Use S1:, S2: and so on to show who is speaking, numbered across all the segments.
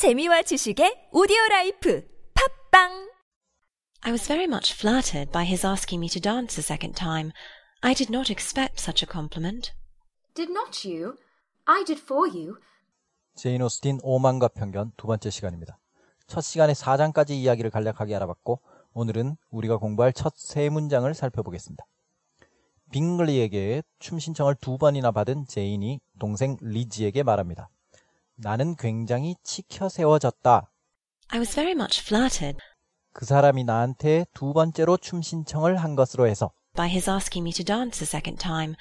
S1: 재미와 지식의 오디오 라이프 팟빵
S2: I was very much flattered by his asking me to dance a second time. I did not expect such a compliment.
S3: Did not you? I did for you.
S4: 제인 오스틴 오만과 편견 두 번째 시간입니다. 첫 시간에 4장까지 이야기를 간략하게 알아봤고 오늘은 우리가 공부할 첫 세 문장을 살펴보겠습니다. 빙글리에게 춤 신청을 두 번이나 받은 제인이 동생 리지에게 말합니다. 나는 굉장히 치켜 세워졌다.
S2: I was very much flattered
S4: 그 사람이 나한테 두 번째로 춤 신청을 한 것으로 해서
S2: by his asking me to dance a second time.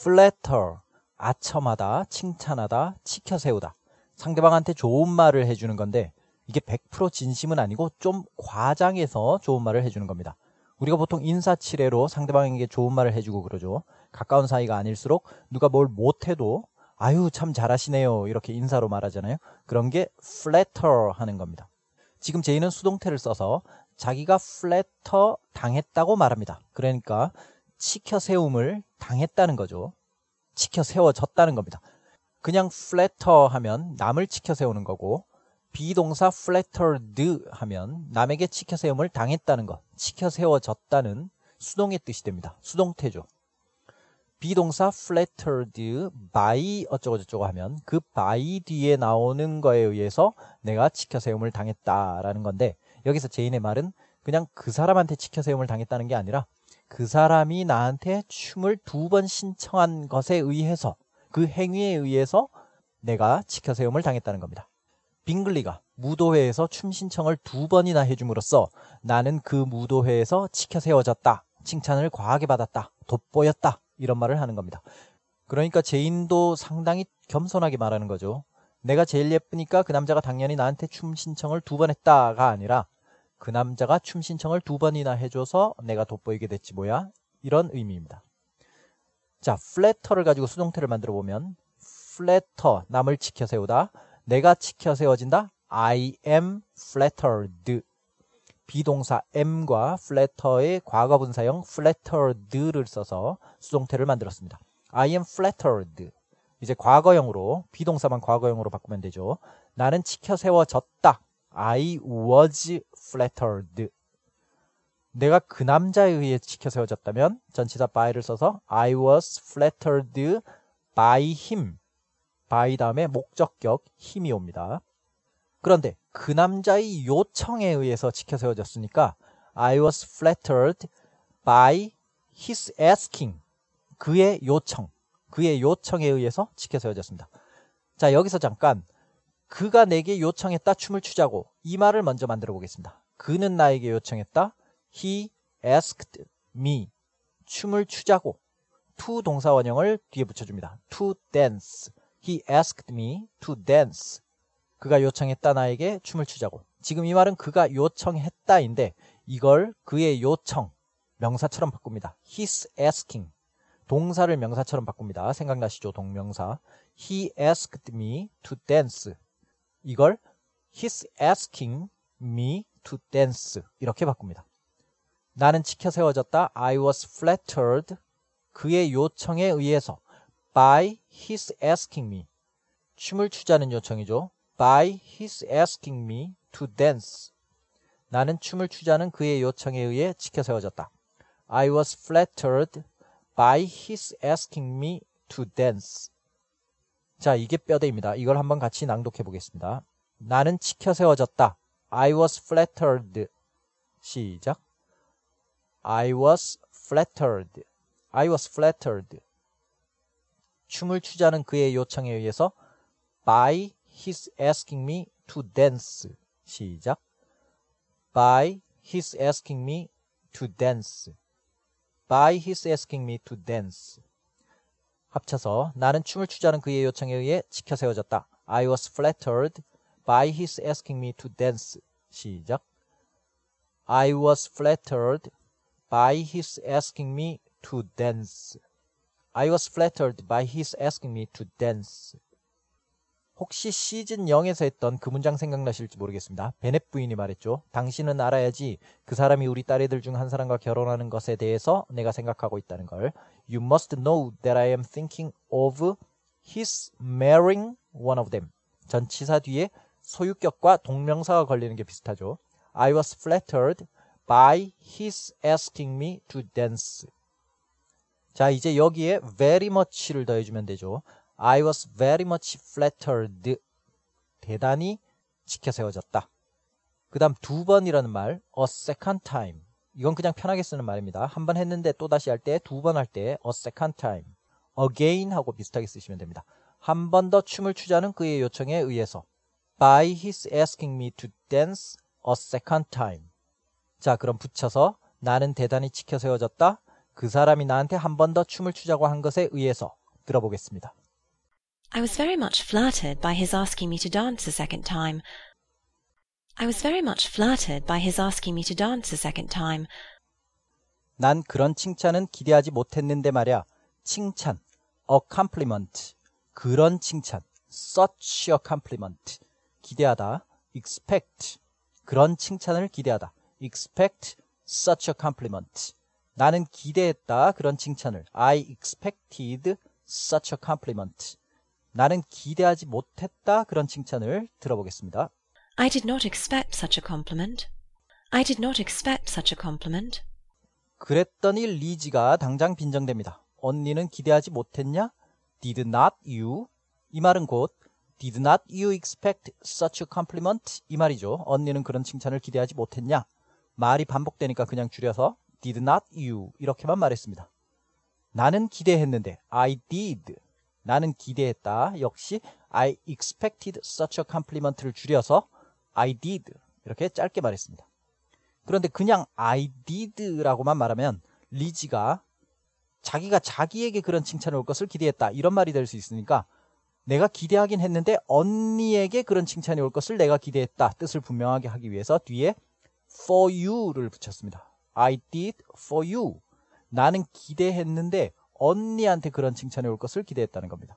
S4: flatter 아첨하다, 칭찬하다, 치켜 세우다. 상대방한테 좋은 말을 해주는 건데 이게 100% 진심은 아니고 좀 과장해서 좋은 말을 해주는 겁니다. 우리가 보통 인사치레로 상대방에게 좋은 말을 해주고 그러죠. 가까운 사이가 아닐수록 누가 뭘 못해도 아유 참 잘하시네요 이렇게 인사로 말하잖아요. 그런 게 flatter 하는 겁니다. 지금 제이는 수동태를 써서 자기가 flatter 당했다고 말합니다. 그러니까 치켜 세움을 당했다는 거죠. 치켜 세워졌다는 겁니다. 그냥 flatter 하면 남을 치켜 세우는 거고 비동사 flattered 하면 남에게 치켜 세움을 당했다는 것, 치켜 세워졌다는 수동의 뜻이 됩니다. 수동태죠. 비동사 flattered by 어쩌고저쩌고 하면 그 by 뒤에 나오는 거에 의해서 내가 치켜 세움을 당했다라는 건데 여기서 제인의 말은 그냥 그 사람한테 치켜 세움을 당했다는 게 아니라 그 사람이 나한테 춤을 두 번 신청한 것에 의해서 그 행위에 의해서 내가 치켜 세움을 당했다는 겁니다. 빙글리가 무도회에서 춤 신청을 두 번이나 해줌으로써 나는 그 무도회에서 치켜 세워졌다. 칭찬을 과하게 받았다. 돋보였다. 이런 말을 하는 겁니다. 그러니까 제인도 상당히 겸손하게 말하는 거죠. 내가 제일 예쁘니까 그 남자가 당연히 나한테 춤 신청을 두 번 했다가 아니라 그 남자가 춤 신청을 두 번이나 해줘서 내가 돋보이게 됐지 뭐야? 이런 의미입니다. 자, flatter를 가지고 수동태를 만들어 보면 flatter, 남을 치켜 세우다. 내가 치켜 세워진다. I am flattered. 비동사 am과 flatter의 과거분사형 flattered를 써서 수동태를 만들었습니다. I am flattered. 이제 과거형으로 비동사만 과거형으로 바꾸면 되죠. 나는 치켜 세워졌다. I was flattered. 내가 그 남자에 의해 치켜 세워졌다면 전치사 by를 써서 I was flattered by him. by 다음에 목적격 힘이 옵니다. 그런데 그 남자의 요청에 의해서 치켜 세워졌으니까 I was flattered by his asking. 그의 요청. 그의 요청에 의해서 치켜 세워졌습니다. 자, 여기서 잠깐 그가 내게 요청했다 춤을 추자고 이 말을 먼저 만들어 보겠습니다. 그는 나에게 요청했다. He asked me. 춤을 추자고 to 동사 원형을 뒤에 붙여줍니다. to dance. He asked me to dance. 그가 요청했다 나에게 춤을 추자고. 지금 이 말은 그가 요청했다인데 이걸 그의 요청 명사처럼 바꿉니다. His asking. 동사를 명사처럼 바꿉니다. 생각나시죠? 동명사. He asked me to dance. 이걸 His asking me to dance. 이렇게 바꿉니다. 나는 치켜 세워졌다. I was flattered. 그의 요청에 의해서 by his asking me. 춤을 추자는 요청이죠. By his asking me to dance. 나는 춤을 추자는 그의 요청에 의해 치켜 세워졌다. I was flattered by his asking me to dance. 자, 이게 뼈대입니다. 이걸 한번 같이 낭독해 보겠습니다. 나는 치켜 세워졌다. I was flattered. 시작. I was flattered. I was flattered. 춤을 추자는 그의 요청에 의해서 by his asking me to dance. 시작. by his asking me to dance. by his asking me to dance. 합쳐서 나는 춤을 추자는 그의 요청에 의해 치켜 세워졌다. I was flattered by his asking me to dance. 시작. I was flattered by his asking me to dance. I was flattered by his asking me to dance. 혹시 시즌 0에서 했던 그 문장 생각나실지 모르겠습니다. 베넷 부인이 말했죠. 당신은 알아야지 그 사람이 우리 딸애들 중 한 사람과 결혼하는 것에 대해서 내가 생각하고 있다는 걸. You must know that I am thinking of his marrying one of them. 전치사 뒤에 소유격과 동명사가 걸리는 게 비슷하죠. I was flattered by his asking me to dance. 자, 이제 여기에 very much를 더해주면 되죠. I was very much flattered. 대단히 지켜 세워졌다. 그 다음 두 번이라는 말, a second time. 이건 그냥 편하게 쓰는 말입니다. 한 번 했는데 또 다시 할 때, 두 번 할 때, a second time. again 하고 비슷하게 쓰시면 됩니다. 한 번 더 춤을 추자는 그의 요청에 의해서. by his asking me to dance a second time. 자, 그럼 붙여서 나는 대단히 지켜 세워졌다. 그 사람이 나한테 한 번 더 춤을 추자고 한 것에 의해서 들어보겠습니다.
S2: I was very much flattered by his asking me to dance a second time. I was very much flattered by his asking me to dance a second time.
S4: 난 그런 칭찬은 기대하지 못했는데 말이야. 칭찬, a compliment. 그런 칭찬, such a compliment. 기대하다, expect. 그런 칭찬을 기대하다, expect such a compliment. 나는 기대했다, 그런 칭찬을. I expected such a compliment. 나는 기대하지 못했다, 그런 칭찬을 들어보겠습니다.
S2: I did not expect such a compliment. I did not expect such a compliment.
S4: 그랬더니 리지가 당장 빈정됩니다. 언니는 기대하지 못했냐? Did not you? 이 말은 곧 Did not you expect such a compliment? 이 말이죠. 언니는 그런 칭찬을 기대하지 못했냐? 말이 반복되니까 그냥 줄여서 Did not you 이렇게만 말했습니다. 나는 기대했는데 I did. 나는 기대했다. 역시 I expected such a compliment를 줄여서 I did 이렇게 짧게 말했습니다. 그런데 그냥 I did라고만 말하면 리지가 자기가 자기에게 그런 칭찬을 올 것을 기대했다 이런 말이 될 수 있으니까 내가 기대하긴 했는데 언니에게 그런 칭찬이 올 것을 내가 기대했다 뜻을 분명하게 하기 위해서 뒤에 for you를 붙였습니다. I did for you. 나는 기대했는데 언니한테 그런 칭찬이 올 것을 기대했다는 겁니다.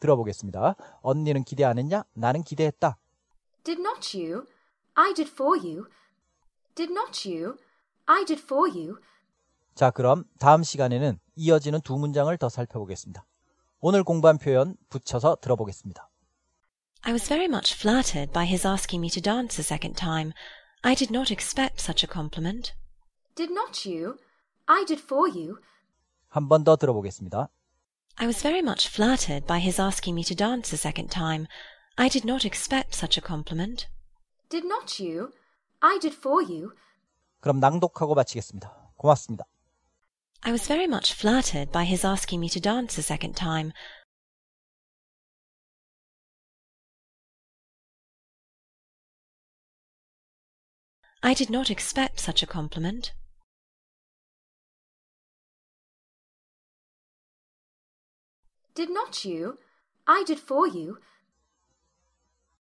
S4: 들어보겠습니다. 언니는 기대 안 했냐? 나는 기대했다.
S3: Did not you? I did for you. Did not you? I did for you.
S4: 자, 그럼 다음 시간에는 이어지는 두 문장을 더 살펴보겠습니다. 오늘 공부한 표현 붙여서 들어보겠습니다.
S2: I was very much flattered by his asking me to dance a second time. I did not expect such a compliment.
S3: Did not you? I did for you.
S4: 한 번 더 들어보겠습니다.
S2: I was very much flattered by his asking me to dance a second time. I did not expect such a compliment.
S3: Did not you? I did for you.
S4: 그럼 낭독하고 마치겠습니다. 고맙습니다.
S2: I was very much flattered by his asking me to dance a second time. I did not expect such a compliment.
S3: Did not you? I did for you.